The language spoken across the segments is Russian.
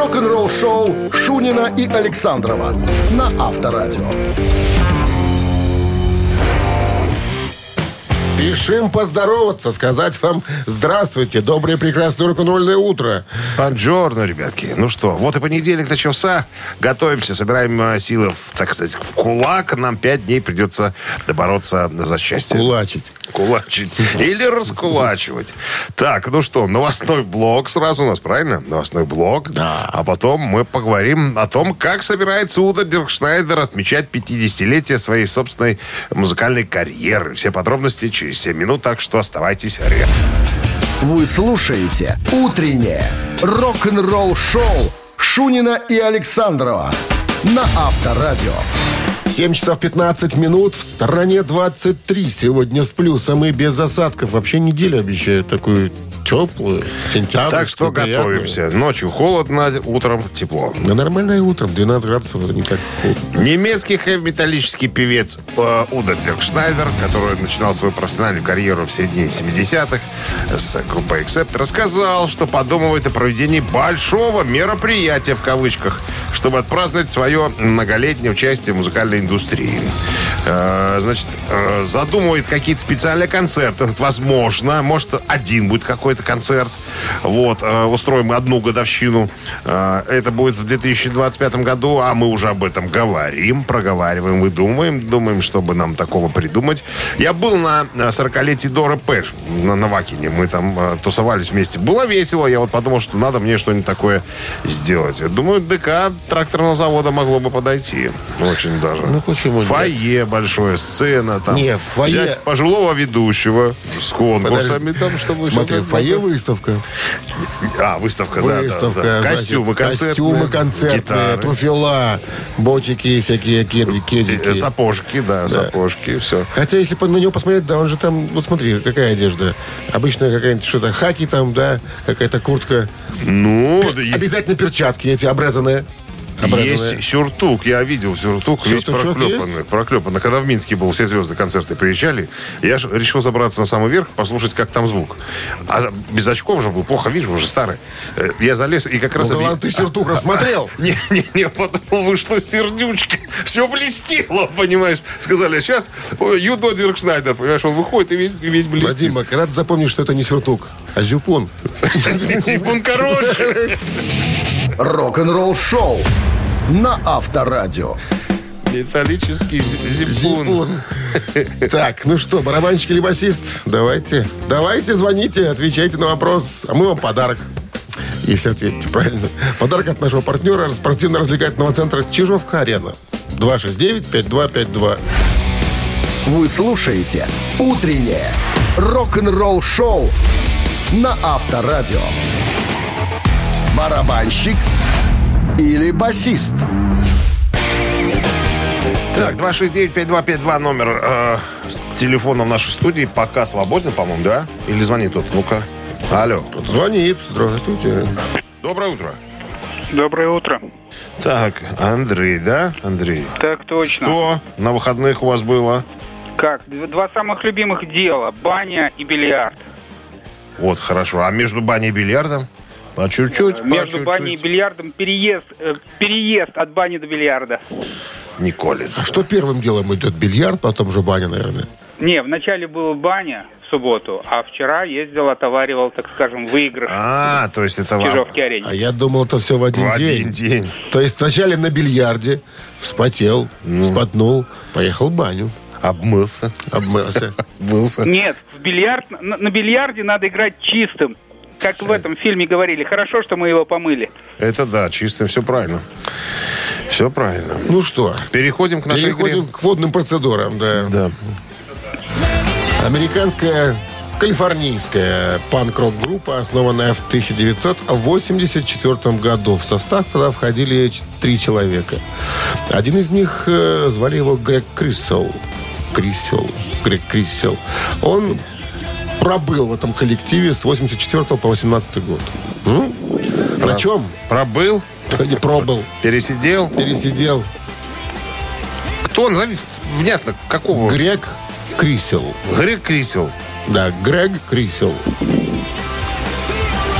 рок-н-ролл-шоу Шунина и Александрова на Авторадио. Спешим поздороваться, сказать вам здравствуйте, доброе прекрасное рок-н-ролльное утро. Бонжорно, ребятки. Ну что, вот и понедельник начался. Готовимся, собираем э, силы, в, так сказать, в кулак. Нам пять дней придется добороться за счастье. Кулачить. Кулачить. Или раскулачивать. Так, ну что, новостной блок сразу у нас, правильно? Новостной блок. Да. А потом мы поговорим о том, как собирается Уда Диркшнайдер отмечать 50-летие своей собственной музыкальной карьеры. Все подробности через 7 минут, так что оставайтесь рядом. Вы слушаете «Утреннее рок-н-ролл-шоу» Шунина и Александрова на Авторадио. 7 часов 15 минут, в стране 23. Сегодня с плюсом и без осадков. Вообще неделю обещают такую теплую, сентябрь. Так что готовимся. Ночью холодно, утром тепло. Да нормальное утром, 12 градусов, это не так холодно. Немецкий хэви-металлический певец э, Уда Диркшнайдер, который начинал свою профессиональную карьеру в середине 70-х с группой Accept, рассказал, что подумывает о проведении большого мероприятия, в кавычках, чтобы отпраздновать свое многолетнее участие в музыкальной индустрии. Э, значит, э, задумывает какие-то специальные концерты. Возможно, может, один будет какой-то концерт. Вот, э, устроим одну годовщину. Э, это будет в 2025 году, а мы уже об этом говорим, проговариваем, выдумываем, думаем, чтобы нам такого придумать. Я был на э, 40-летии Дора Пэш на Навакине. Мы там э, тусовались вместе. Было весело. Я вот подумал, что надо мне что-нибудь такое сделать. Думаю, ДК тракторного завода могло бы подойти. Очень даже. Ну, почему нет? Фойе большое, сцена там. Не, фойе- Взять пожилого ведущего с конкурсами там, чтобы... Смотри, фойе выставка. А, выставка, да, да, Выставка, да. значит, Костюмы концертные. Костюмы концертные, гитары, туфела, ботики всякие, кеды, э, кедики. сапожки, да, сапожки, все. Хотя, если на него посмотреть, да, он же там, вот смотри, какая одежда. Обычно какая-нибудь что-то хаки там, да, какая-то куртка. Ну, да, и- Обязательно перчатки эти обрезанные. Есть сюртук, я видел сюртук, весь проклепанный, проклепанный. Когда в Минске был, все звезды концерты приезжали, я решил забраться на самый верх, послушать, как там звук. А без очков же был, плохо вижу, уже старый. Э, Я залез и как раз... Ну, объ- ладно, ты сюртук рассмотрел. Не-не-не, потом вышла Сердючка. Все блестело, понимаешь. Сказали, а сейчас Юдо Диркшнайдер, понимаешь, он выходит и весь, и весь блестит. Вадима, когда ты запомнишь, что это не сюртук, а зюпон. Он короче. Рок-н-ролл-шоу на Авторадио. Металлический зи- зипун. Зипун. Так, ну что, барабанщик или басист? Давайте. Давайте, звоните, отвечайте на вопрос. А мы вам подарок. Если ответите правильно. Подарок от нашего партнера спортивно-развлекательного центра Чижовка-Арена. 269-5252. Вы слушаете «Утреннее рок-н-ролл-шоу» на Авторадио. Барабанщик или басист? Так, 269-5252 номер э, телефона в нашей студии пока свободен, по-моему, да? Или звонит тут? Ну-ка. Алло. Звонит. Здравствуйте. Доброе утро. Доброе утро. Так, Андрей, да? Андрей. Так точно. Что на выходных у вас было? Как? Два самых любимых дела. Баня и бильярд. Вот, хорошо. А между баней и бильярдом? По чуть-чуть, по Между чуть-чуть. баней и бильярдом переезд, э, переезд от бани до бильярда. Не колется. Что первым делом идет? Бильярд, потом же баня, наверное. Не, вначале была баня в субботу, а вчера ездил, отоваривал, так скажем, выигрыш А, то есть это в Чижовке А арене. я думал, это все в один в день. один день. То есть вначале на бильярде вспотел, спотнул, поехал в баню, Обмылся. обмылся. Обмылся. Нет, в бильярд, на, на бильярде надо играть чистым. Как в этом фильме говорили. Хорошо, что мы его помыли. Это да, чисто, все правильно. Все правильно. Ну что, Переходим к нашей переходим игре. к водным процедурам, да. Да. Американская калифорнийская панк-рок-группа, основанная в 1984 году. В состав туда входили три человека. Один из них, э, звали его Грег Крисел. Крисел. Грег Крисел. Он пробыл в этом коллективе с 84 по 18 год. М? На чем? Пробыл, Не пробыл. пересидел. Пересидел. Кто? Назови внятно, какого? Грег Крисел. Грег Крисел. Да, Грег Крисел.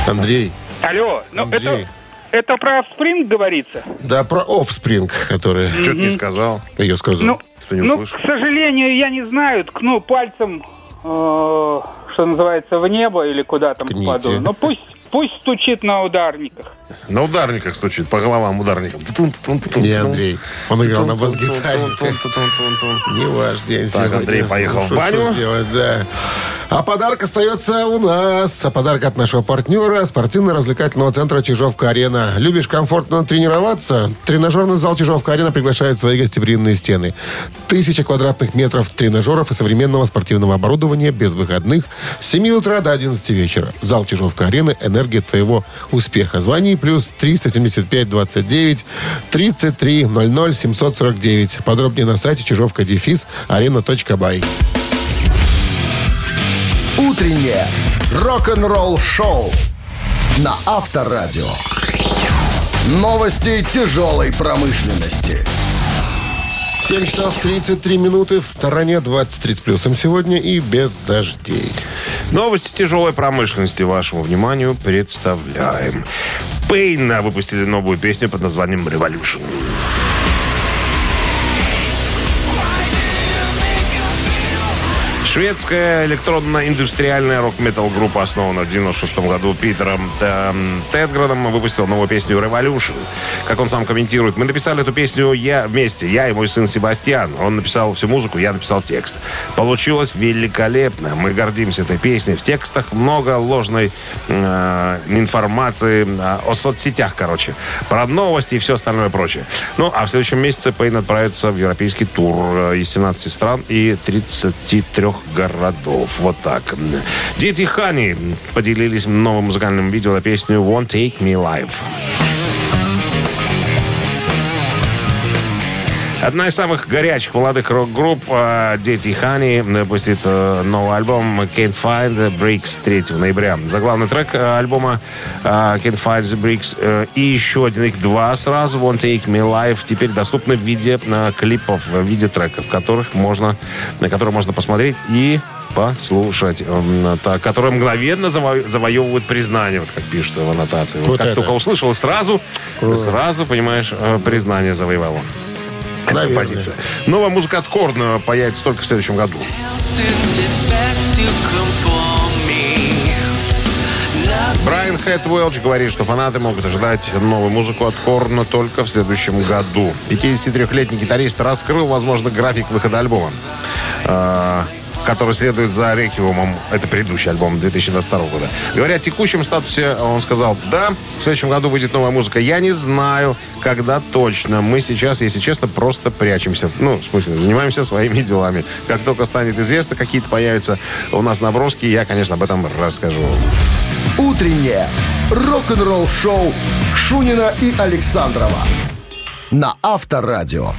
Андрей. Алло, ну Андрей. это Это про Offspring говорится? Да, про Offspring, который Что ты не сказал? ее сказал. Ну, Кто не ну, услышал? к сожалению, я не знаю, ткну пальцем, э, что называется, в небо или куда там Ткните. попаду. Но пусть, пусть стучит на ударниках. На ударниках стучит, по головам ударником. Не Андрей. Он играл на бас-гитаре. Не ваш день Так, сегодня. Андрей поехал Ну, в баню. да. А подарок остается у нас. А подарок от нашего партнера спортивно-развлекательного центра Чижовка-Арена. Любишь комфортно тренироваться? Тренажерный зал Чижовка-Арена приглашает в свои гостеприимные стены. Тысяча квадратных метров тренажеров и современного спортивного оборудования без выходных с 7 утра до 11 вечера. Зал Чижовка-Арена – энергия твоего успеха. Звони плюс 375 29 33 00 749. Подробнее на сайте чижовка-дефис арена.бай. Утреннее рок-н-ролл-шоу на Авторадио. Новости тяжелой промышленности. 7 часов 33 минуты в стороне 23 с плюсом сегодня и без дождей. Новости тяжелой промышленности вашему вниманию представляем. Пейн выпустили новую песню под названием «Revolution». Шведская электронно-индустриальная рок-метал группа, основана в 96 году Питером эм, Тедградом, выпустила новую песню «Revolution». Как он сам комментирует, мы написали эту песню я вместе, я и мой сын Себастьян. Он написал всю музыку, я написал текст. Получилось великолепно. Мы гордимся этой песней. В текстах много ложной э, информации э, о соцсетях, короче. Про новости и все остальное прочее. Ну, а в следующем месяце Пейн отправится в европейский тур э, из 17 стран и 33 городов. Вот так. Дети Хани поделились новым музыкальным видео на песню «Won't Take Me Live». Одна из самых горячих молодых рок-групп э, «Дети Хани» выпустит э, новый альбом «Can't Find the Bricks» 3 ноября. Заглавный трек э, альбома э, «Can't Find the Bricks» э, и еще один, их два сразу, «Won't Take Me Live», теперь доступны в виде э, клипов, в виде треков, которых можно, на которые можно посмотреть и послушать, которые мгновенно заво- завоевывают признание, вот как пишут в аннотации. Вот Вот как это. только услышал, сразу, сразу, понимаешь, э, признание завоевал. Это Наверное. композиция. Новая музыка от Корна появится только в следующем году. Брайан Хэт Уэлч говорит, что фанаты могут ожидать новую музыку от Корна только в следующем году. 53-летний гитарист раскрыл, возможно, график выхода альбома. Который следует за Реквиемом. Это предыдущий альбом 2022 года. Говоря о текущем статусе, он сказал, да, в следующем году выйдет новая музыка. Я не знаю, когда точно. Мы сейчас, если честно, просто прячемся. Ну, в смысле, занимаемся своими делами. Как только станет известно, какие-то появятся у нас наброски, я, конечно, об этом расскажу. Утреннее рок-н-ролл-шоу Шунина и Александрова на Авторадио.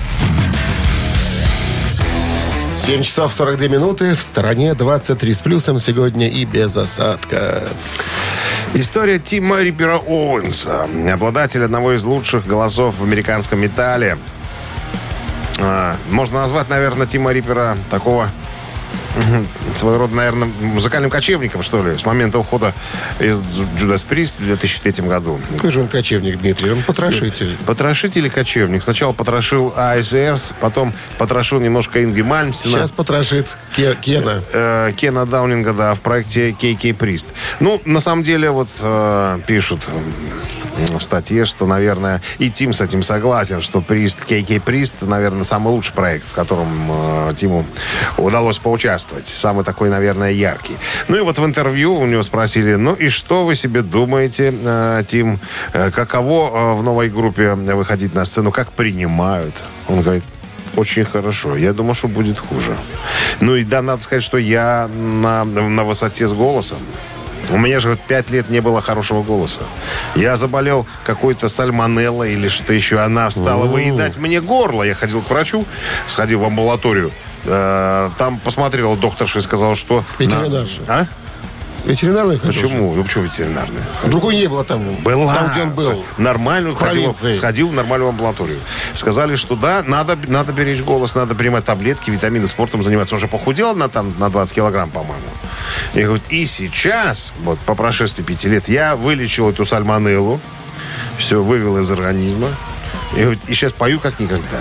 7 часов 42 минуты. В стороне 23 с плюсом сегодня и без осадка. История Тима Рипера Оуэнса, обладатель одного из лучших голосов в американском металле. А, Можно назвать, наверное, Тима Рипера такого своего рода, наверное, музыкальным кочевником, что ли, с момента ухода из Judas Priest в 2003 году. Какой же он кочевник, Дмитрий? Он потрошитель. Потрошитель и кочевник. Сначала потрошил ASRs, потом потрошил немножко Инги Мальмстина. Сейчас потрошит Ке- Кена. э, Кена Даунинга, да, в проекте KK Priest. Ну, на самом деле, вот э, пишут в статье, что, наверное, и Тим с этим согласен, что Прист, KK Priest, наверное, самый лучший проект, в котором э, Тиму удалось поучаствовать. Самый такой, наверное, яркий. Ну и вот в интервью у него спросили, ну и что вы себе думаете, э, Тим, э, каково э, в новой группе выходить на сцену, как принимают? Он говорит, очень хорошо. Я думаю, что будет хуже. Ну и да, надо сказать, что я на, на высоте с голосом. У меня же вот пять лет не было хорошего голоса. Я заболел какой-то сальмонеллой или что еще. Она стала выедать мне горло. Я ходил к врачу, сходил в амбулаторию. Э, Там посмотрел докторша и сказал, что... Ветеринарша. А? Ветеринарный ходил? Почему? Ну, почему ветеринарная? Другой не было там. Была. Там, где он был. Нормальную, В ходил, провинции. сходил в нормальную амбулаторию. Сказали, что да, надо, надо беречь голос, надо принимать таблетки, витамины, спортом заниматься. Он уже похудел на, там, на 20 килограмм, по-моему. И, говорит, и сейчас, вот по прошествии пяти лет, я вылечил эту сальмонеллу. все вывел из организма. И, и сейчас пою как никогда.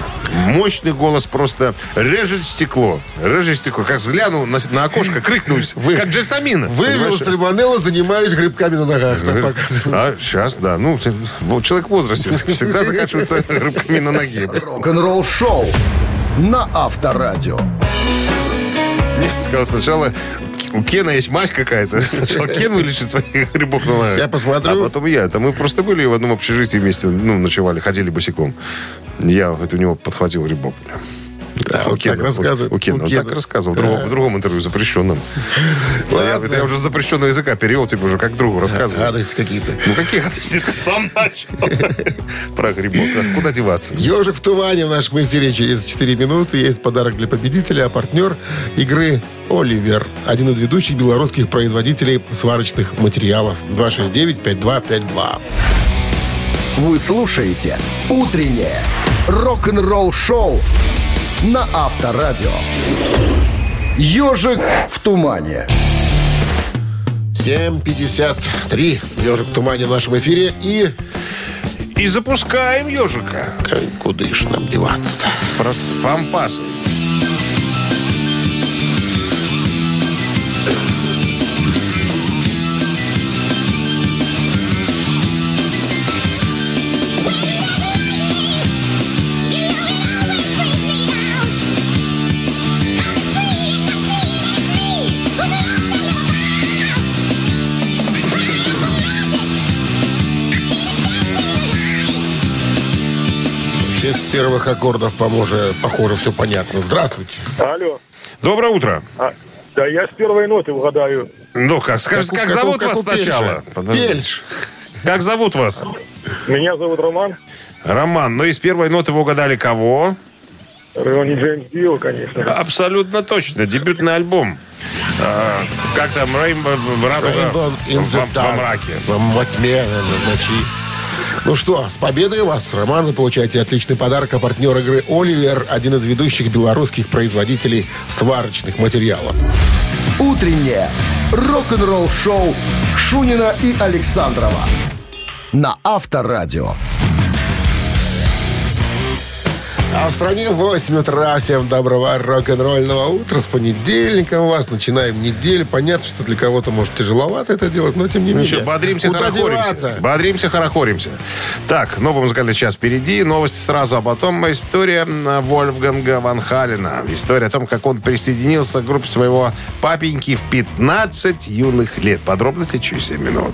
Мощный голос просто режет стекло. Режет стекло. Как взглянул на, на окошко, крикнусь. как Джексамина. Вывел понимаешь? сальмонеллу, занимаюсь грибками на ногах. Так показываю. А, сейчас, да. Ну, человек в возрасте всегда заканчивается рыбками на ноге. Рок-н-ролл шоу на Авторадио. Я сказал сначала, у Кена есть мать какая-то. Сначала Кен вылечит своих грибок на ногах. Я посмотрю. А потом я. Это мы просто были в одном общежитии вместе, ну, ночевали, ходили босиком. Я вот у него подхватил грибок. Да, вот так рассказывает. У Кена. У Он Кена. так рассказывал. В другом, в другом интервью запрещенном. Да, я, я уже с запрещенного языка перевел, типа уже как другу рассказывал. Гадости какие-то. Ну какие гадости? Ты сам начал. Про грибок. Куда деваться? Ежик в тумане в нашем эфире через 4 минуты. Есть подарок для победителя, а партнер игры «Оливер». Один из ведущих белорусских производителей сварочных материалов. 269-5252. Вы слушаете «Утреннее рок-н-ролл-шоу» на Авторадио. «Ежик в тумане». 7.53. Ежик в тумане в нашем эфире. И И запускаем ежика. куда ж нам деваться-то? Просто пампасы. Первых аккордов, поможе, похоже, все понятно. Здравствуйте. Алло. Доброе утро. А, да я с первой ноты угадаю. Ну как, скажите, у- как, у- зовут как вас сначала? Подожди. Пельш. Как зовут вас? Меня зовут Роман. Роман. Ну, из первой ноты вы угадали кого? Ронни Джеймс Дио, конечно. Абсолютно точно. Дебютный альбом. А, как там? Rainbow, Rainbow in the во, мраке. Во, во тьме, ночи. Ну что, с победой вас, Роман. Вы получаете отличный подарок. А партнер игры «Оливер» – один из ведущих белорусских производителей сварочных материалов. «Утреннее рок-н-ролл-шоу» Шунина и Александрова на Авторадио. А в стране 8 утра. Всем доброго рок-н-ролльного утра. С понедельником вас. Начинаем неделю. Понятно, что для кого-то, может, тяжеловато это делать, но тем не Ну менее. что, бодримся, Куда хорохоримся. деваться? Бодримся, хорохоримся. Так, новый музыкальный час впереди. Новости сразу, а потом история Вольфганга Ван Халена. История о том, как он присоединился к группе своего папеньки в 15 юных лет. Подробности через 7 минут.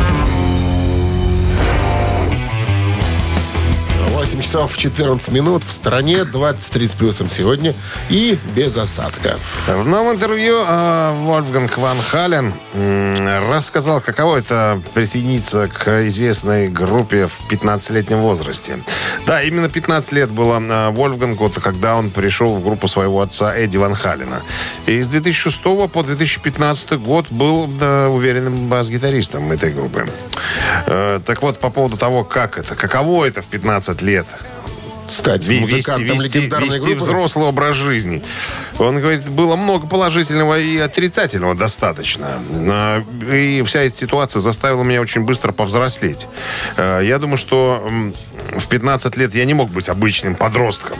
8 часов 14 минут. В стране 23 с плюсом сегодня. И без осадка. В новом интервью э, Вольфганг Ван Хален м, рассказал, каково это присоединиться к известной группе в 15-летнем возрасте. Да, именно 15 лет было э, Вольфгангу, когда он пришел в группу своего отца Эдди Ван Халена. И с 2006 по 2015 год был да, уверенным бас-гитаристом этой группы. Э, так вот, по поводу того, как это, каково это в 15 лет Стать музыкантом вести, легендарной вести группы. взрослый образ жизни. Он говорит, было много положительного и отрицательного достаточно. А, И вся эта ситуация заставила меня очень быстро повзрослеть. Э, Я думаю, что в 15 лет я не мог быть обычным подростком.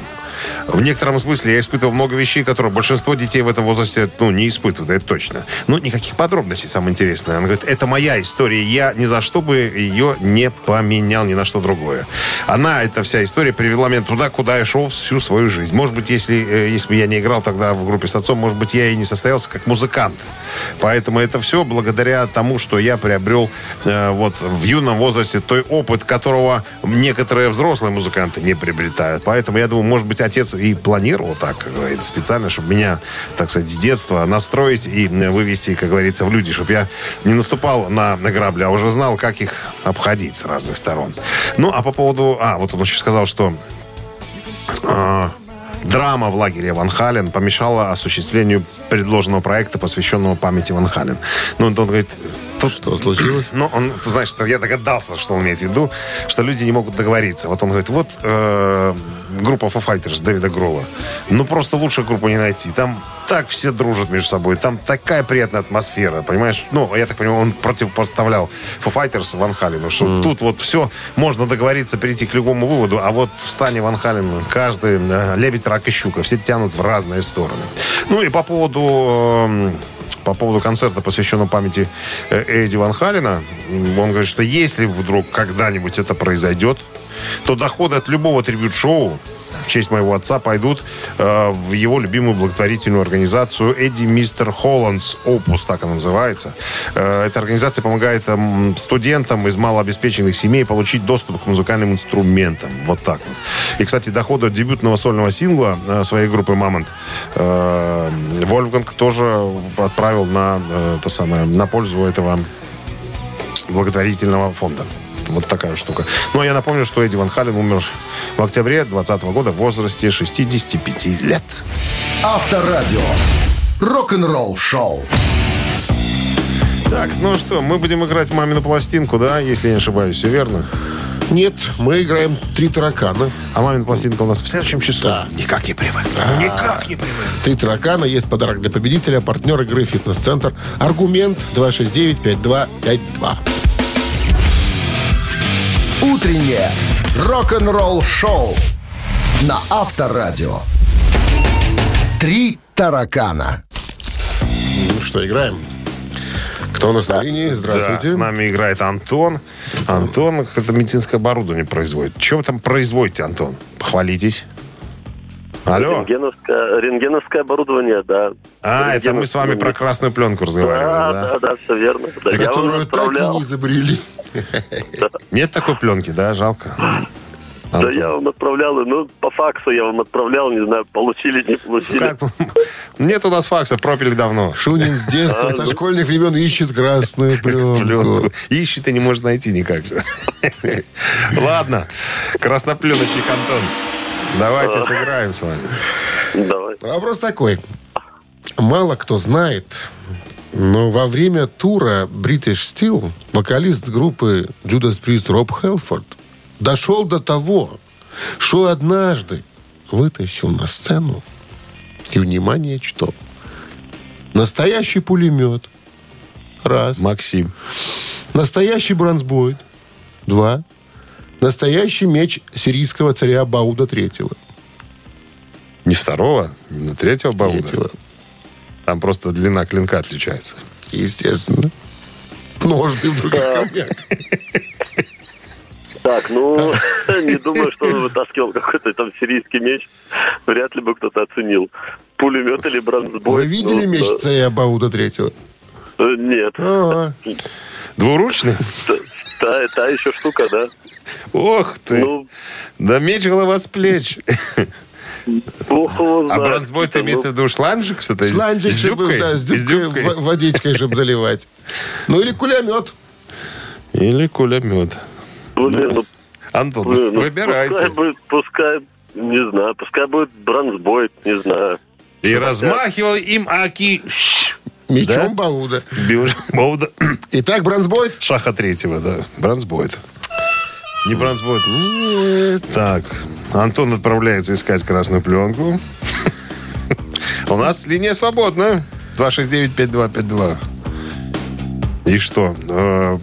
В некотором смысле я испытывал много вещей, которые большинство детей в этом возрасте ну, не испытывают, это точно. Ну, никаких подробностей, самое интересное. Он говорит, это моя история, я ни за что бы ее не поменял ни на что другое. Она, эта вся история, привела меня туда, куда я шел всю свою жизнь. Может быть, если, э, если бы я не играл тогда в группе с отцом, может быть, я и не состоялся как музыкант. Поэтому это все благодаря тому, что я приобрел э, вот в юном возрасте той опыт, которого некоторые взрослые музыканты не приобретают. Поэтому я думаю, может быть, отец и планировал так, как говорится, специально, чтобы меня, так сказать, с детства настроить и э, вывести, как говорится, в люди, чтобы я не наступал на, на грабли, а уже знал, как их обходить с разных сторон. Ну, а по поводу... А, вот он еще сказал, что а, драма в лагере Ван Хален помешала осуществлению предложенного проекта, посвященного памяти Ван Хален. Ну, он говорит, Что случилось? Ну, он, знаешь, я догадался, что он имеет в виду, что люди не могут договориться. Вот он говорит, вот э, группа Foo Fighters Дэвида Грола. Ну, просто лучше группу не найти. Там так все дружат между собой. Там такая приятная атмосфера, понимаешь? Ну, я так понимаю, он противопоставлял Foo Fighters Ван Халину, что тут вот все, можно договориться, перейти к любому выводу, а вот в стане Ван Халена каждый э, лебедь, рак и щука, все тянут в разные стороны. Ну и по поводу э, по поводу концерта, посвященного памяти э, Эдди Ван Халина. Он говорит, что если вдруг когда-нибудь это произойдет, то доходы от любого трибют-шоу в честь моего отца пойдут э, в его любимую благотворительную организацию Эдди Мистер Холландс Опус, так она называется. Э, эта организация помогает эм, студентам из малообеспеченных семей получить доступ к музыкальным инструментам. Вот так вот. И, кстати, доходы от дебютного сольного сингла э, своей группы «Мамонт» э, Вольфганг тоже отправил на, э, то самое, на пользу этого благотворительного фонда. Вот такая штука. Ну, а я напомню, что Эдди Ван Хален умер в октябре 2020 года в возрасте 65 лет. Авторадио. Рок-н-ролл шоу. Так, ну что, мы будем играть мамину пластинку, да, если я не ошибаюсь, все верно? Нет, мы играем три таракана. А мамина пластинка у нас в следующем часу. Да. Никак не привык. Никак не привык. Три таракана. Есть подарок для победителя. Партнер игры «Фитнес-центр». Аргумент 269-5252. Утреннее рок-н-ролл шоу на Авторадио. Три таракана. Ну что, играем? Кто у нас на линии? Да, Здравствуйте. с нами играет Антон. Антон это медицинское оборудование производит. Что вы там производите, Антон? Похвалитесь. Алло. Рентгеновское, рентгеновское оборудование, да. А, это мы с вами про красную пленку разговаривали, Да, да? да, да, все верно. Да, Которую так и не изобрели. Нет такой пленки, да? Жалко. Да, я вам отправлял, ну, по факсу я вам отправлял, не знаю, получили, не получили. Как? Нет у нас факса, пропили давно. Шунин с детства, А, со ну. школьных времен ищет красную пленку. Пленку. Ищет и не может найти никак же. Ладно. Краснопленочник Антон. Давайте сыграем с вами. Давай. Вопрос такой. Мало кто знает, но во время тура British Steel вокалист группы Judas Priest Роб Хелфорд дошел до того, что однажды вытащил на сцену и, внимание, что? Настоящий пулемет. Раз. Максим. Настоящий бронзбойд. Два. Настоящий меч сирийского царя Бауда третьего. Не второго, но третьего Бауда. Третьего. Там просто длина клинка отличается. Естественно. Ножны в других камнях. Так, ну, не думаю, что он вытаскивал какой-то там сирийский меч. Вряд ли бы кто-то оценил. Пулемет или бронзбой. Вы видели ну, меч царя Бауда третьего? Э, Нет. Ага. Двуручный? Та, та- та еще штука, да. Ох ты. Ну, Да меч голова с плеч. А бронзбой-то Ну, имеется в виду шланжик с этой? Шланжик, с дюбкой? да, с дюбкой, водичкой, чтобы заливать. Ну или кулемет. Или кулемет. Блин, ну, Антон, ну, выбирайте. Пускай будет, пускай, не знаю, пускай будет бронзбой, не знаю. И размахивал им аки... Мечом Да? Бауда. Боуда. Итак, бронзбойд. Шаха третьего, да. Бронзбойд. Не бронзбойд. Нет. Так, Антон отправляется искать красную пленку. У нас линия свободна. 269-5252. И что? э,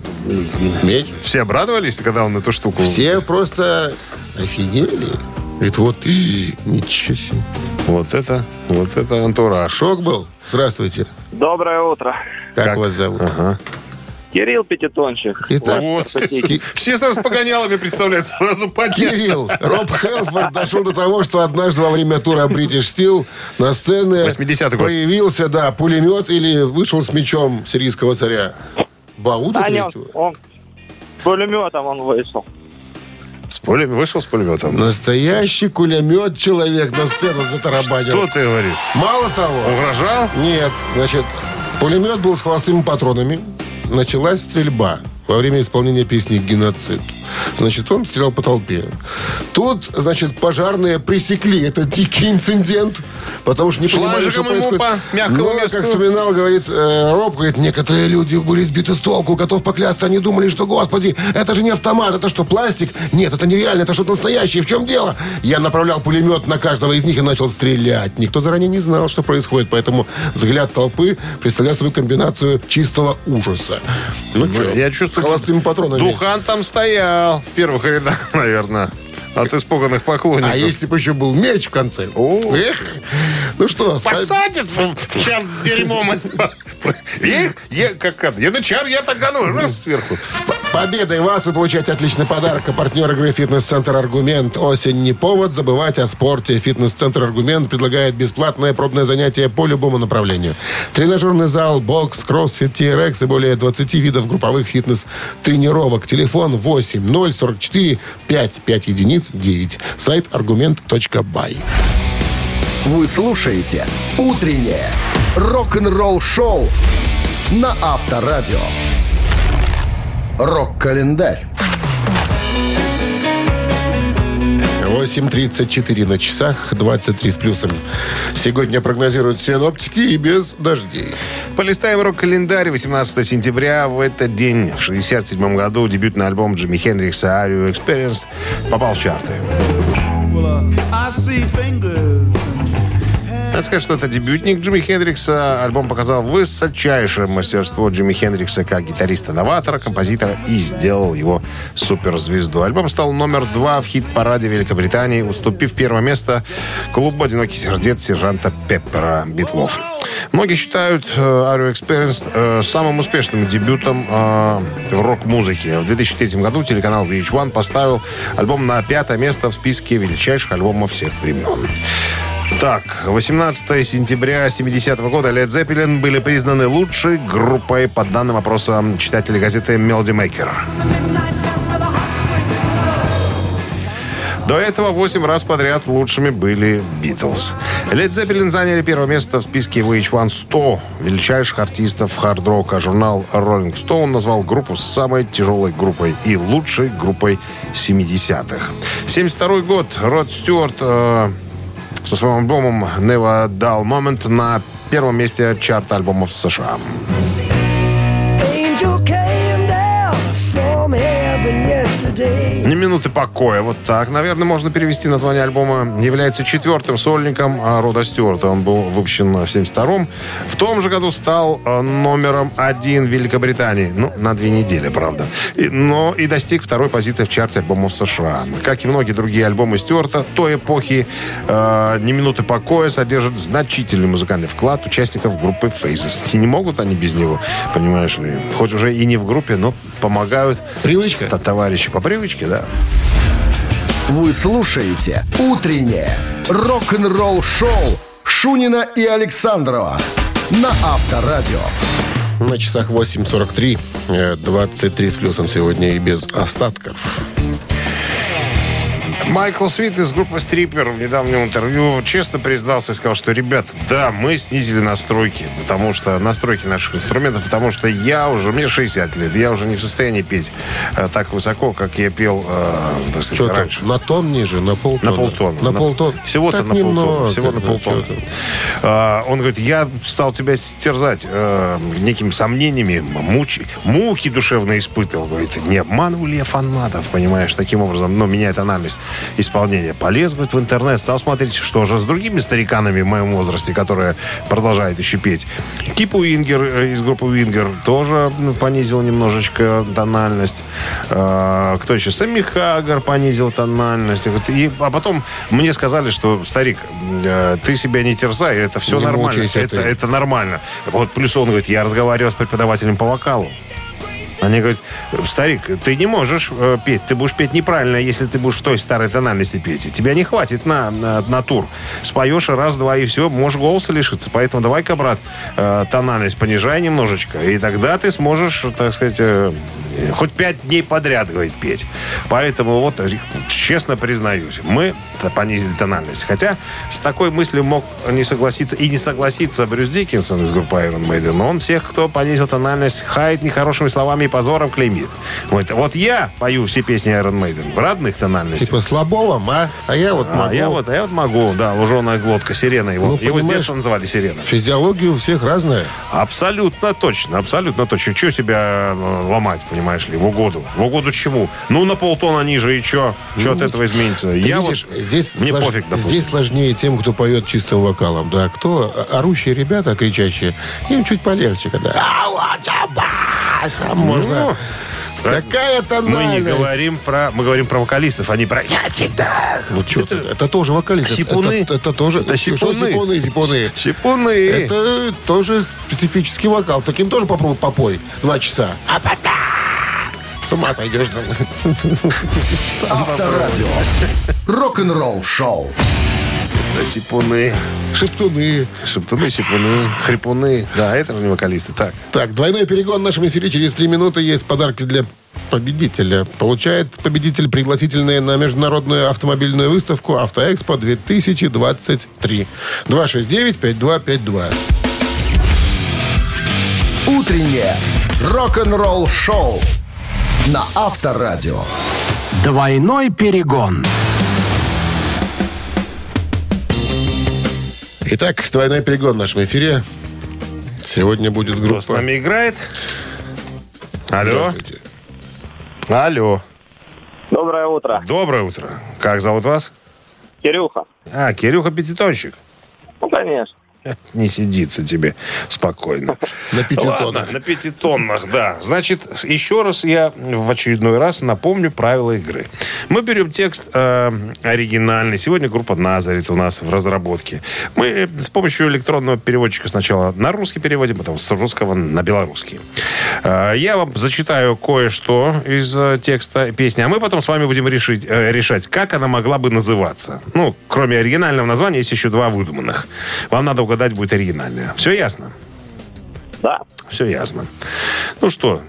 Меч. Все обрадовались, когда он эту штуку... Все просто офигели. Говорит, вот, ничего себе. Вот это, вот это антураж. Шок был? Здравствуйте. Доброе утро. Как Как? вас зовут? Ага. Кирилл Пятитончик. Итак, Вот, все сразу с погонялами представляют, сразу понятно. Кирилл, Роб Хелфорд дошел до того, что однажды во время тура British Steel на сцене 80-й год. появился, да, пулемет или вышел с мечом сирийского царя. Бауда Да нет, он пулеметом он вышел. С пулем, вышел с пулеметом. Настоящий кулемет человек на сцену затарабанил. Что ты говоришь? Мало того, Угрожал? нет, значит, пулемет был с холостыми патронами. Началась стрельба во время исполнения песни «Геноцид». Значит, он стрелял по толпе. Тут, значит, пожарные пресекли этот дикий инцидент, потому что не понимали, что происходит. по Но, месту. как вспоминал, говорит, э, Роб, говорит, некоторые люди были сбиты с толку, готов поклясться, они думали, что, господи, это же не автомат, это что, пластик? Нет, это нереально, это что-то настоящее, в чем дело? Я направлял пулемет на каждого из них и начал стрелять. Никто заранее не знал, что происходит, поэтому взгляд толпы представлял собой комбинацию чистого ужаса. Ну, что, Я чувствую, холостыми патронами. Духан там стоял в первых рядах, наверное, от испуганных поклонников. А если бы еще был меч в конце? О. Эх. Ну что, Посадит в чан с дерьмом. И, я, как это, янычар, я так гону, раз сверху. Победой вас вы получаете отличный подарок. А партнер игры «Фитнес-центр Аргумент». Осень не повод забывать о спорте. «Фитнес-центр Аргумент» предлагает бесплатное пробное занятие по любому направлению. Тренажерный зал, бокс, кроссфит, TRX и более 20 видов групповых фитнес-тренировок. Телефон 8 044 5 5 единиц 9. Сайт аргумент.бай. Вы слушаете «Утреннее рок-н-ролл-шоу» на Авторадио. Рок-календарь. 8.34 на часах, 23 с плюсом. Сегодня прогнозируют синоптики и без дождей. Полистаем рок-календарь. 18 сентября в этот день, в 67 году, дебютный альбом Джимми Хендрикса «Are You Experienced» попал в чарты. I see fingers. Надо сказать, что это дебютник Джимми Хендрикса. Альбом показал высочайшее мастерство Джимми Хендрикса как гитариста-новатора, композитора и сделал его суперзвезду. Альбом стал номер два в хит-параде Великобритании, уступив первое место клубу «Одинокий сердец» сержанта Пеппера Битлов. Многие считают э, Are You Experienced э, самым успешным дебютом э, в рок-музыке. В 2003 году телеканал VH1 поставил альбом на пятое место в списке величайших альбомов всех времен. Так, 18 сентября 70-го года Led Zeppelin были признаны лучшей группой по данным опроса читателей газеты Melody Maker. До этого 8 раз подряд лучшими были Битлз. Led Zeppelin заняли первое место в списке VH1 100 величайших артистов хард-рока. Журнал Rolling Stone назвал группу самой тяжелой группой и лучшей группой 70-х. 72 год. Род Стюарт э, со своим альбомом Never Dull Moment на первом месте чарта альбомов США. Angel минуты покоя. Вот так, наверное, можно перевести название альбома. Является четвертым сольником а, Рода Стюарта. Он был выпущен в 72-м. В том же году стал а, номером один в Великобритании. Ну, на две недели, правда. И- но и достиг второй позиции в чарте альбомов США. Как и многие другие альбомы Стюарта, той эпохи э, «Ни минуты покоя» содержит значительный музыкальный вклад участников группы Phases. И не могут они без него, понимаешь ли. Хоть уже и не в группе, но помогают Привычка. Т- товарищи по привычке, да. Вы слушаете «Утреннее рок-н-ролл-шоу» Шунина и Александрова на Авторадио. На часах 8.43, э, 23 с плюсом сегодня и без осадков. Майкл Свит из группы Стрипер в недавнем интервью честно признался и сказал, что, ребят, да, мы снизили настройки, потому что настройки наших инструментов, потому что я уже, мне 60 лет, я уже не в состоянии петь э, так высоко, как я пел, э, так сказать, раньше. на тон ниже, на полтона? На полтона. На полтона. Всего-то на полтона. немного, Всего на полтона. А, он говорит, я стал тебя терзать э, некими сомнениями, муч- муки душевно испытывал. Говорит, не обманывал ли я фанатов, понимаешь, таким образом, но меняет тональность исполнения. Полез, говорит, в интернет, стал смотреть, что же с другими стариканами в моем возрасте, которые продолжают еще петь. Кип Уингер э, из группы Уингер тоже понизил немножечко тональность. А, кто еще? Сэмми Хаггар понизил тональность. И, а потом мне сказали, что, старик, э, ты себя не терзай, это все Не нормально. Это, ты. это нормально. Вот плюс он говорит, я разговаривал с преподавателем по вокалу. Они говорят, старик, ты не можешь э, петь, ты будешь петь неправильно, если ты будешь в той старой тональности петь. Тебя не хватит на, на, на тур. Споешь раз-два и все, можешь голоса лишиться. Поэтому давай-ка, брат, э, тональность понижай немножечко, и тогда ты сможешь, так сказать, э, хоть пять дней подряд, говорит, петь. Поэтому вот честно признаюсь. Мы понизили тональность. Хотя с такой мыслью мог не согласиться и не согласиться Брюс Диккенсон из группы Iron Maiden. Но он всех, кто понизил тональность, хает нехорошими словами и позором клеймит. Вот, вот я пою все песни Iron Maiden в родных тональностях. Типа слабовым, а? А я вот А могу. я вот, а я вот могу, да, луженая глотка, сирена его. Ну, его с детства называли сирена. Физиология у всех разная. Абсолютно точно, абсолютно точно. Чего себя э, ломать, понимаешь ли, в угоду? В угоду чему? Ну, на полтона ниже, и что? Что от этого изменится? Ты Я видишь, вот... здесь, Мне слож- пофиг, допустим. здесь сложнее тем, кто поет чистым вокалом. Да, кто о- орущие ребята, кричащие, им чуть полегче, когда «Ау, аджаба!» там можно. Какая Мы тональность? не говорим про... Мы говорим про вокалистов, а не про... Я всегда... Ну что ты, это тоже вокалист. Это- Сипуны. Это, это тоже... Это Что сипуны. сипуны, сипуны? Это тоже специфический вокал. Таким тоже попробуй попой. Два часа. А потом... С ума сойдешь. Авторадио. Рок-н-ролл шоу. Сипуны. Шептуны. Шептуны, сипуны, хрипуны. Да, это же не вокалисты. Так. Так, двойной перегон в нашем эфире. Через три минуты есть подарки для победителя. Получает победитель пригласительные на международную автомобильную выставку «Автоэкспо-2023». 269-5252. Утреннее рок-н-ролл шоу на Авторадио. Двойной перегон. Итак, двойной перегон в нашем эфире. Сегодня будет Кто группа... с нами играет? Алло. Алло. Доброе утро. Доброе утро. Как зовут вас? Кирюха. А, Кирюха Пятитончик. Ну, конечно. Не сидится тебе спокойно. На пятитоннах. Ладно, на пятитоннах, да. Значит, еще раз я в очередной раз напомню правила игры. Мы берем текст э, оригинальный. Сегодня группа Назарит у нас в разработке. Мы с помощью электронного переводчика сначала на русский переводим, потом с русского на белорусский. Э, я вам зачитаю кое-что из э, текста песни, а мы потом с вами будем решить, э, решать, как она могла бы называться. Ну, кроме оригинального названия, есть еще два выдуманных. Вам надо угадать будет оригинальное. Все ясно? Да. Все ясно. Ну что,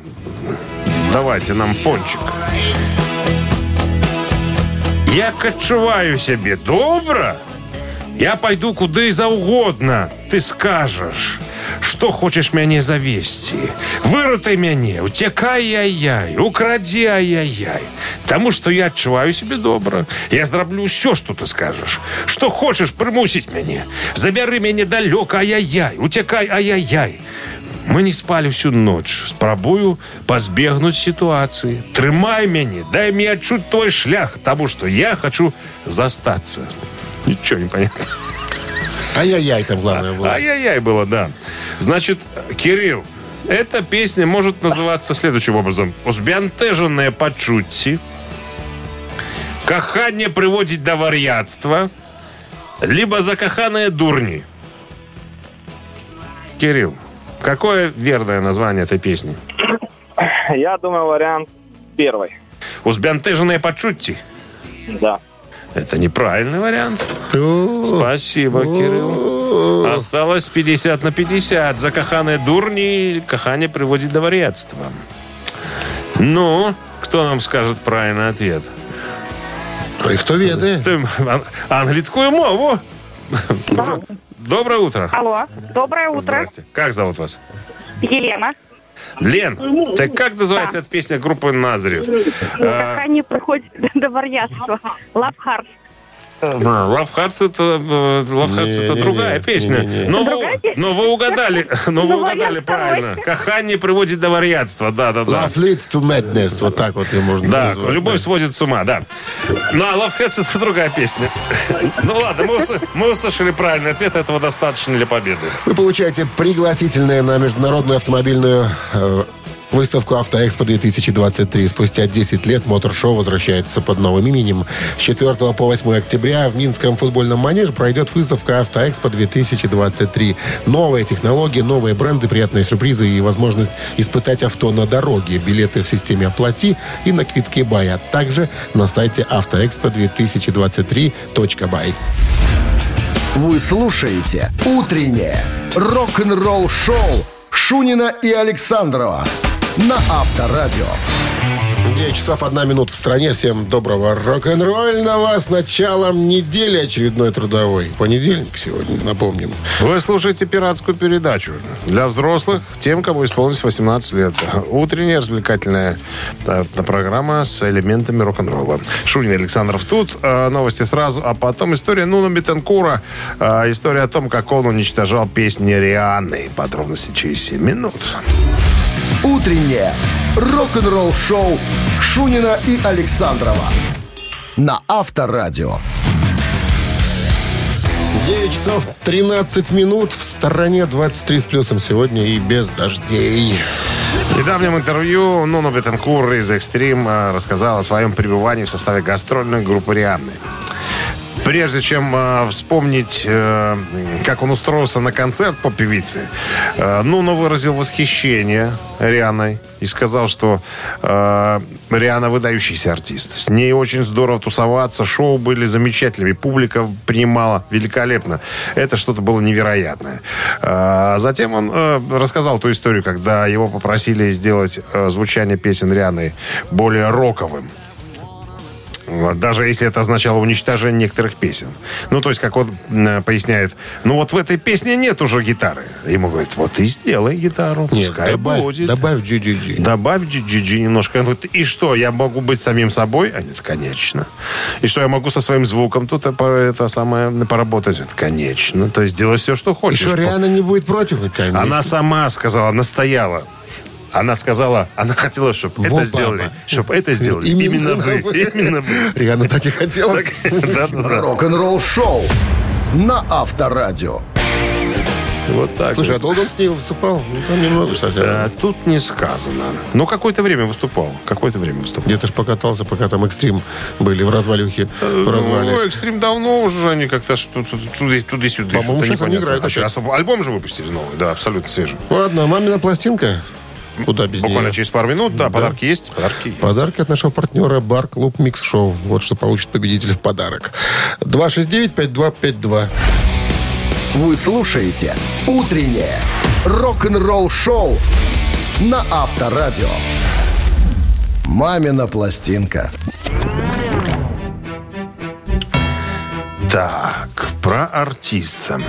давайте нам фончик. Я адчуваю сябе добра. Я пойду куды заўгодна. Ты скажаш. Што хочаш мяне завесці? Выратай мяне, уцякай яй-яй, украдзі ай-яй-яй. Таму што я адчуваю сябе добра. Я зраблю ўсё, што ты скажаш. Што хочаш прымусіць мяне. Забяры мяне далёка ай-яй-яй, уцякай ай-яй-яй. Мы не спали всю ночь. Спрабую пазбегнуць ситуации. Трымай мяне, дай мне адчуць твой шлях, тому что я хочу застаться. Ничего не понятно. Ай-яй-яй там главное было. Ай-яй-яй было, да. Значит, Кирилл, эта песня может называться следующим образом. «Узбянтэжаныя пачуцці», «Каханне прыводзіць да вар'яцтва», либо «Закаханыя дурни». Кирилл, какое верное название этой песни? Я думаю, вариант первый. «Узбянтэжаныя пачуцці». Да. Это неправильный вариант. Спасибо, Кирилл. Осталось 50 на 50. За каханые дурни кахание приводит до варьятства. Ну, кто нам скажет правильный ответ? Ой, кто ведает? Английскую мову. Доброе утро. Алло, доброе утро. Здрасте. Как зовут вас? Елена. Лен, так как называется эта песня группы Назарев? А, Пока не проходит до. Love Heart. Love Hearts это, э, Love Hearts это Не-не-не, другая песня. не-не-не. Но, Другая вы, песня? но вы угадали, но вы угадали правильно. Кахание приводит до варьятства, да, да, да. Love leads to madness. Вот так вот ее можно Да, назвать. любовь сводит с ума, да. Ну, а Love Hearts это другая песня. Ну ладно, мы, ус- мы услышали правильный ответ, этого достаточно для победы. Вы получаете пригласительные на международную автомобильную выставку «Автоэкспо-2023». Спустя 10 лет мотор-шоу возвращается под новым именем. С 4 по 8 октября в Минском футбольном манеже пройдет выставка «Автоэкспо-2023». Новые технологии, новые бренды, приятные сюрпризы и возможность испытать авто на дороге. Билеты в системе «Оплати» и на квитке «Бай», а также на сайте «Автоэкспо-2023.бай». Вы слушаете «Утреннее рок-н-ролл шоу» Шунина и Александрова на Авторадио. 9 часов 1 минута в стране. Всем доброго рок-н-ролльного с началом недели очередной трудовой. Понедельник сегодня, напомним. Вы слушаете пиратскую передачу для взрослых, тем, кому исполнилось 18 лет. Утренняя развлекательная э, программа с элементами рок-н-ролла. Шунин Александров тут. Э, Новости сразу, а потом история Нуна Бетенкура. Э, История о том, как он уничтожал песни Рианны. Подробности через 7 минут. Утреннее рок-н-ролл-шоу Шунина и Александрова на Авторадио. 9 часов 13 минут. В стороне 23 с плюсом сегодня и без дождей. В недавнем интервью Нуна Бетенкур из «Экстрим» рассказал о своем пребывании в составе гастрольной группы «Рианны». Прежде чем э, вспомнить, э, как он устроился на концерт по певице, э, Нуна выразил восхищение Рианой и сказал, что э, Риана выдающийся артист. С ней очень здорово тусоваться, шоу были замечательными, публика принимала великолепно. Это что-то было невероятное. Э, затем он э, рассказал ту историю, когда его попросили сделать э, звучание песен Рианы более роковым. Даже если это означало уничтожение некоторых песен. Ну, то есть, как он э, поясняет, ну вот в этой песне нет уже гитары. Ему говорят, вот и сделай гитару, Нет, пускай добавь, будет. добавь GGG. Добавь GGG немножко. Он говорит, и что, я могу быть самим собой? Они говорят, конечно. И что, я могу со своим звуком тут это, это самое поработать? Говорят, конечно. То есть, делай все, что И хочешь. что, Риана не будет против? Конечно. Она сама сказала, настояла. Она сказала, она хотела, чтобы это сделали. Чтобы это сделали. Именно, вы. Именно вы. Риана так и хотела. Да-да-да. Рок-н-ролл-шоу на Авторадио. Вот так. Слушай, а вот. долго он с ней выступал? Ну, там немного, кстати. А, тут не сказано. Но какое-то время выступал. Какое-то время выступал. Где-то ж покатался, пока там экстрим были в развалюхе. В развале. Ну, экстрим давно уже они как-то туда-сюда. По-моему, сейчас они играют А сейчас альбом же выпустили новый, да, абсолютно свежий. Ладно, мамина пластинка. Куда без Буквально нее? через пару минут, да, подарки есть. Подарки есть. Подарки от нашего партнера Бар-клуб Микс Шоу. Вот что получит победитель в подарок. 269-5252. Вы слушаете «Утреннее рок-н-ролл-шоу» на Авторадио. «Мамина пластинка». Так, про артиста.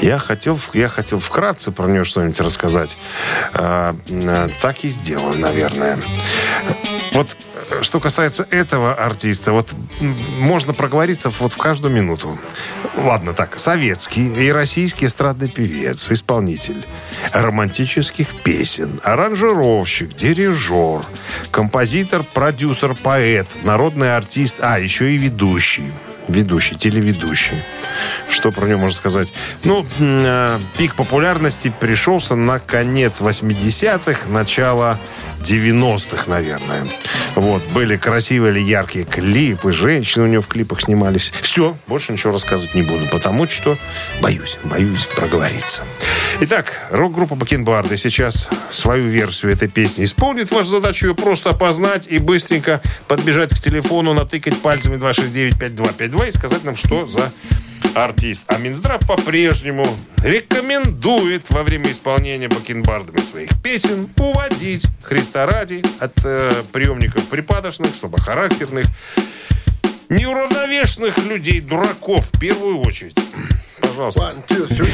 Я хотел, я хотел вкратце про нее что-нибудь рассказать. А, так и сделаю, наверное. Вот э, что касается этого артиста, вот можно проговориться вот в каждую минуту. Ладно, так, советский и российский эстрадный певец, исполнитель романтических песен, аранжировщик, дирижер, композитор, продюсер, поэт, народный артист, а, еще и ведущий. Ведущий, телеведущий. Что про него можно сказать? Ну, э, пик популярности пришелся на конец 80-х, начало 90-х, наверное. Вот, были красивые или яркие клипы, женщины у него в клипах снимались. Все, больше ничего рассказывать не буду, потому что боюсь, боюсь проговориться. Итак, рок-группа Бакенбарды сейчас свою версию этой песни исполнит. Ваша задача ее просто опознать и быстренько подбежать к телефону, натыкать пальцами 269-5252 и сказать нам, что за артист. А Минздрав по-прежнему рекомендует во время исполнения бакенбардами своих песен уводить Христа ради от э, приемников припадочных, слабохарактерных, неуравновешенных людей, дураков в первую очередь. Пожалуйста. One, two, three.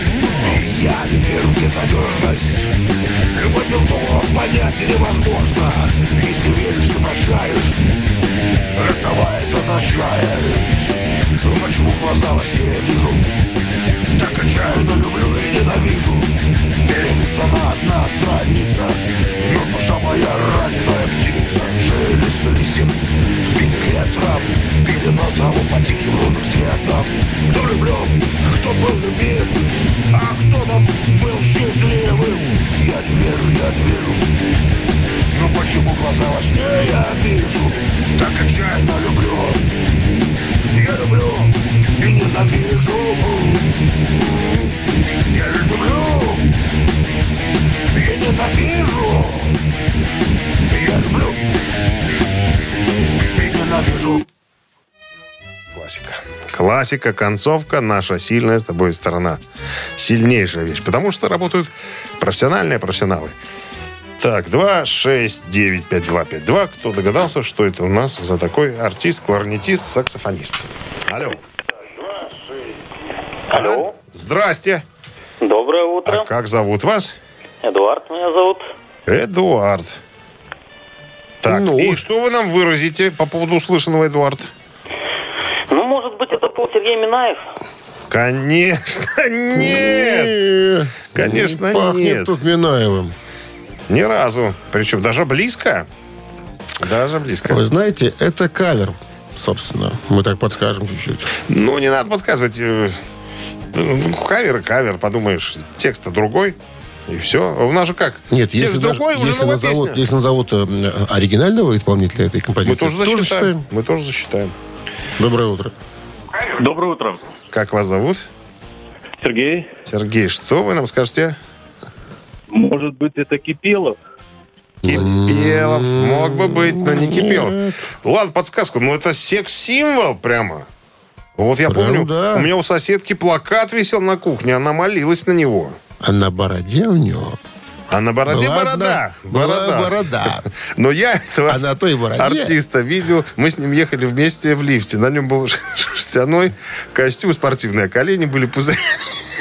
Я верю в безнадежность Любовь давно понять невозможно Если веришь и прощаешь Расставаясь, возвращаясь. Ну почему глаза во сне вижу. Так отчаянно люблю и ненавижу Перелистана одна страница. Но душа моя раненая птица. Шелест листьев, сбитых ветром Пелена траву по тихим лунным светом Кто влюблен, кто был любим А кто там был счастливым? Я не верю, я не верю. Но почему глаза во сне я вижу? Так отчаянно люблю. Я люблю и ненавижу. Я люблю ненавижу Я люблю и ненавижу Классика. Классика, концовка, наша сильная с тобой сторона. Сильнейшая вещь. Потому что работают профессиональные профессионалы. Так, 269-5252. Кто догадался, что это у нас за такой артист, кларнетист, саксофонист? Алло. Алло. Здрасте. Доброе утро. А как зовут вас? Эдуард меня зовут. Эдуард. Так, Ну. и что вы нам выразите по поводу услышанного, Эдуард? Ну, может быть, это был Сергей Минаев? Конечно, нет. Не, Конечно, не пахнет нет. тут Минаевым. Ни разу. Причем даже близко. Даже близко. Вы знаете, это кавер, собственно. Мы так подскажем чуть-чуть. Ну, не надо подсказывать. э, ну, Кавер и кавер, подумаешь, текст-то другой. И все. У нас же как? Нет, Текст если, даже- другой, уже если, назовут, песня. если назовут э, оригинального исполнителя этой композиции, Мы тоже то засчитаем. Мы тоже засчитаем. Доброе утро. Доброе утро. Как вас зовут? Сергей. Сергей, что вы нам скажете? Может быть, это Кипелов? Кипелов. Мог бы быть, но не Кипелов. Ладно, подсказку. Ну, это секс-символ прямо. Вот я Прям помню, да. у меня у соседки плакат висел на кухне, она молилась на него. А на бороде у него А на бороде была борода. одна- была борода. Но я этого А на той бороде- артиста видел. Мы с ним ехали вместе в лифте. На нем был шерстяной костюм спортивный, а колени были пузырями.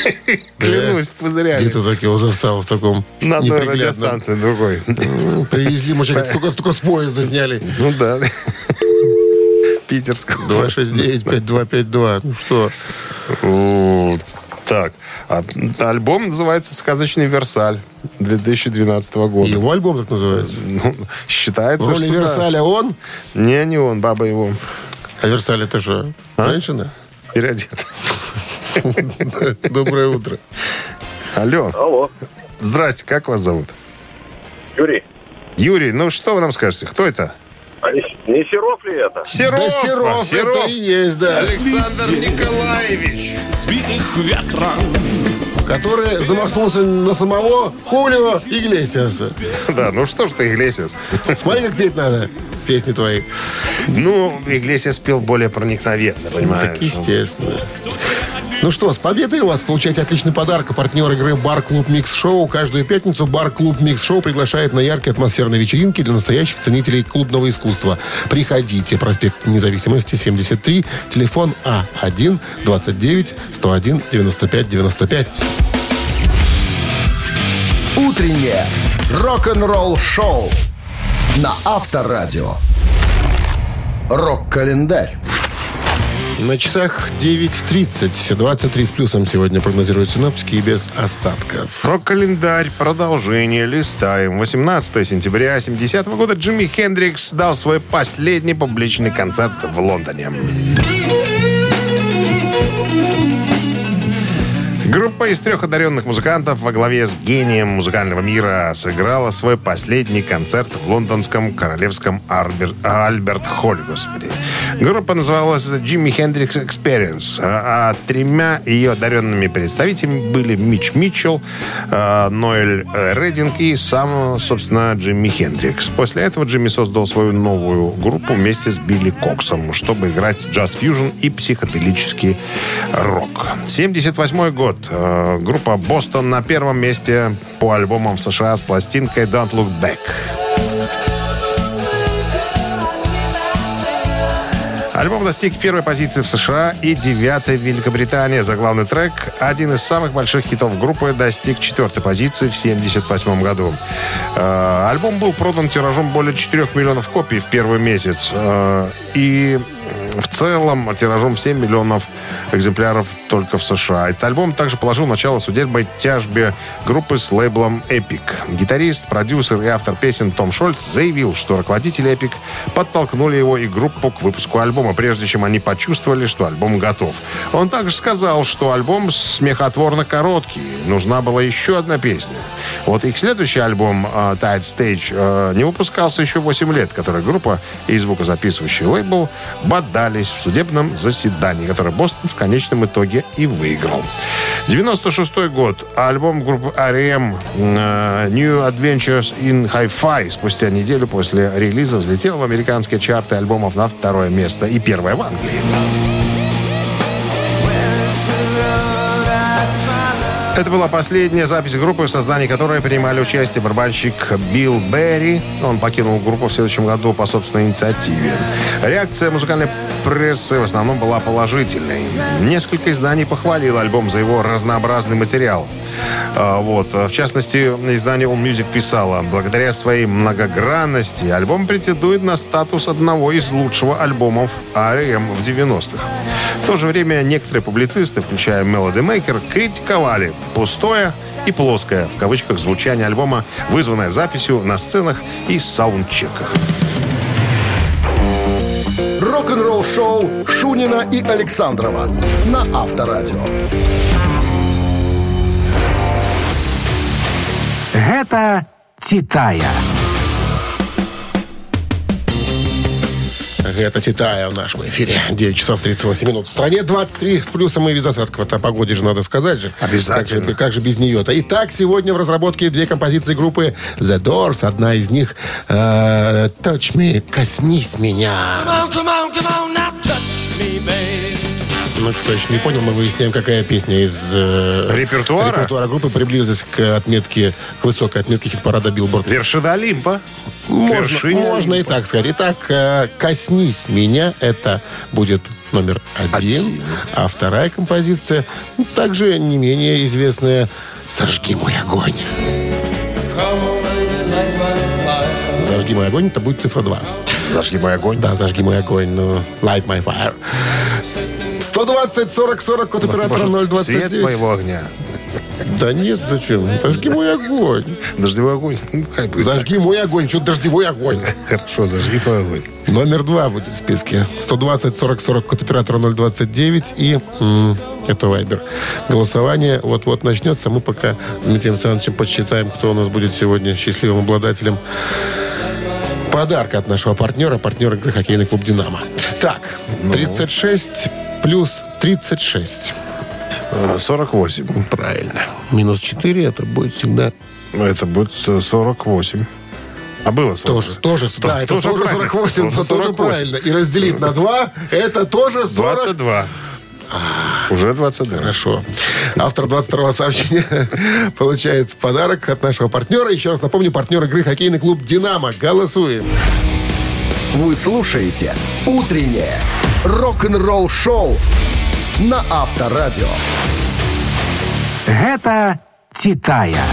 Клянусь, пузырями. Где ты так его застал в таком На одной радиостанции другой. М, Привезли, столько, столько с поезда сняли. Ну да. Питерского. 269-5252. Ну что? Так, а альбом называется «Сказочный Версаль» 2012 года. Его альбом так называется? Ну, считается, роли что да. Версаля он? Не, не он, баба его. А Версаль это что? Женщина? Переодет. Доброе утро. Алло. Алло. Здрасте, как вас зовут? Юрий, Юрий, ну что вы нам скажете? Кто это? А не, не Серов ли это? Серов. Да Серов, это и есть, да. Александр Николаевич. Сбитых ветром Который замахнулся на самого Хулио Иглесиаса. Да, ну что ж ты, Иглесиас? Смотри, как петь надо песни твои. Ну, Иглесиас пел более проникновенно, понимаешь? Так естественно. Ну что, с победой у вас получаете отличный подарок. Партнер игры «Бар-клуб Mix Show». Каждую пятницу «Бар-клуб Mix Show» приглашает на яркие атмосферные вечеринки для настоящих ценителей клубного искусства. Приходите. Проспект Независимости, 73, телефон А А1-29-101-95-95. Утреннее рок-н-ролл-шоу на Авторадио. Рок-календарь. На часах 9.30. 23 с плюсом сегодня прогнозируют синаптики и без осадков. Рок-календарь, продолжение, листаем. 18 сентября 70 года Джимми Хендрикс дал свой последний публичный концерт в Лондоне. Группа из трех одаренных музыкантов во главе с гением музыкального мира сыграла свой последний концерт в лондонском королевском Арбер- Альберт Холл, господи. Группа называлась Jimmy Hendrix Experience, а, а тремя ее одаренными представителями были Мич Митчелл, э, Ноэль Рединг и сам, собственно, Джимми Хендрикс. После этого Джимми создал свою новую группу вместе с Билли Коксом, чтобы играть джаз-фьюжн и психоделический рок. 78 год. Э, Группа «Бостон» на первом месте по альбомам в США с пластинкой «Don't Look Back». Альбом достиг первой позиции в США и девятой в Великобритании. За главный трек, один из самых больших хитов группы, достиг четвертой позиции в 1978 году. Э, Альбом был продан тиражом более 4 миллионов копий в первый месяц. Э, И в целом тиражом 7 миллионов экземпляров только в США. Этот альбом также положил начало судебной тяжбе группы с лейблом Epic. Гитарист, продюсер и автор песен Том Шольц заявил, что руководители Epic подтолкнули его и группу к выпуску альбома, прежде чем они почувствовали, что альбом готов. Он также сказал, что альбом смехотворно короткий, нужна была еще одна песня. Вот их следующий альбом э, Tide Stage э, не выпускался еще 8 лет, который группа и звукозаписывающий лейбл бодались в судебном заседании, которое Бостон в конечном итоге и выиграл. 96 год. Альбом группы R.E.M. э, New Adventures in Hi-Fi спустя неделю после релиза взлетел в американские чарты альбомов на второе место и первое в Англии. Это была последняя запись группы, в создании которой принимали участие барабанщик Билл Берри. Он покинул группу в следующем году по собственной инициативе. Реакция музыкальной прессы в основном была положительной. Несколько изданий похвалило альбом за его разнообразный материал. А, Вот. В частности, издание All Music писало, благодаря своей многогранности альбом претендует на статус одного из лучшего альбомов R.E.M. в 90-х. В то же время некоторые публицисты, включая Melody Maker, критиковали пустое и плоское, в кавычках, звучание альбома, вызванное записью на сценах и саундчеках. Рок-н-ролл шоу Шунина и Александрова на Авторадио. Гэта «Титая». Это Титая в нашем эфире. 9 часов 38 минут. В стране 23 с плюсом и без осадков. О погоде же надо сказать же. Обязательно. Как же, как же без нее-то. Итак, сегодня в разработке две композиции группы The Doors. Одна из них э, Touch Me, коснись меня. Ну, еще не понял, мы выясняем, какая песня из э, Репертуара? репертуара группы приблизилась к отметке, к высокой отметке хит-парада Билборд. Вершина Олимпа. Можно, можно и так сказать. Итак, э, «Коснись меня» это будет номер один. Один. А вторая композиция, ну, также не менее известная «Сожги мой огонь». «Зажги мой огонь» это будет цифра 2. Зажги мой огонь. Да, «Зажги мой огонь», ну, «Light my fire». 120 40 40 код оператора Может, 029. Свет моего огня. Да нет, зачем? Зажги мой огонь. Дождевой огонь. Ну, как бы Зажги мой огонь. Что дождевой огонь? Хорошо, зажги твой огонь. Номер два будет в списке. 120 40 40 код оператора 029 и это Вайбер. Голосование вот-вот начнется. Мы пока с Дмитрием Александровичем подсчитаем, кто у нас будет сегодня счастливым обладателем подарка от нашего партнера, партнера игры хоккейный клуб «Динамо». Так, 36 плюс 36. Э, 48. Правильно. Минус 4 это будет всегда Это будет э, 48. А было 40. тоже, тоже, да, это тоже тоже, правильно. 48, Тоже тоже 48. правильно. И разделить на 2, это тоже 40. 22. Уже 22. Хорошо. Автор 22-го сообщения получает подарок от нашего партнера. Еще раз напомню, партнер игры хоккейный клуб «Динамо». Голосуем. Вы слушаете «Утреннее рок-н-ролл-шоу» на Авторадио. Гэта «Титая».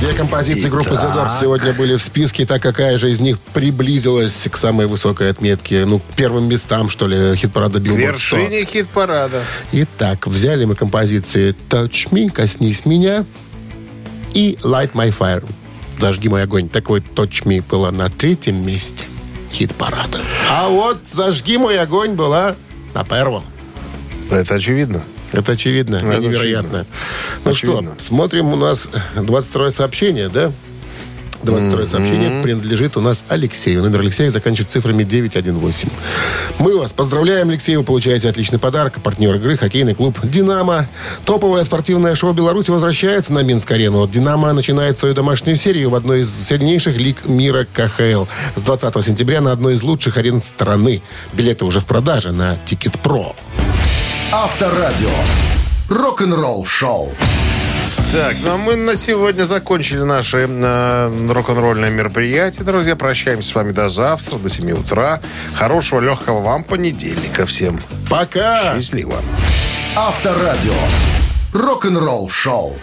Две композиции группы The Doors сегодня были в списке. Так какая же из них приблизилась к самой высокой отметке? Ну, к первым местам, что ли, хит-парада 100. вершине хит-парада. Итак, взяли мы композиции «Touch Me», «Коснись меня» и «Light My Fire». «Зажги мой огонь». Так вот, «Touch Me» была на третьем месте хит-парада. А вот «Зажги мой огонь» была на первом. Это очевидно. Это очевидно и это невероятно. очевидно. Ну Очевидно. что, смотрим у нас 22 сообщение, да? 22 сообщение принадлежит у нас Алексею. Номер Алексея заканчивает цифрами 918. Мы вас поздравляем, Алексей. Вы получаете отличный подарок. Партнер игры хоккейный клуб «Динамо». Топовое спортивное шоу Беларуси возвращается на Минск-арену. «Динамо» начинает свою домашнюю серию в одной из сильнейших лиг мира КХЛ. С 20 сентября на одной из лучших арен страны. Билеты уже в продаже на Ticketpro. Авторадио. Рок-н-ролл-шоу. Так, ну а мы на сегодня закончили наше э, рок-н-ролльное мероприятие. Друзья, прощаемся с вами до завтра, до 7 утра. Хорошего, легкого вам понедельника всем. Пока! Счастливо. Авторадио. Рок-н-ролл-шоу.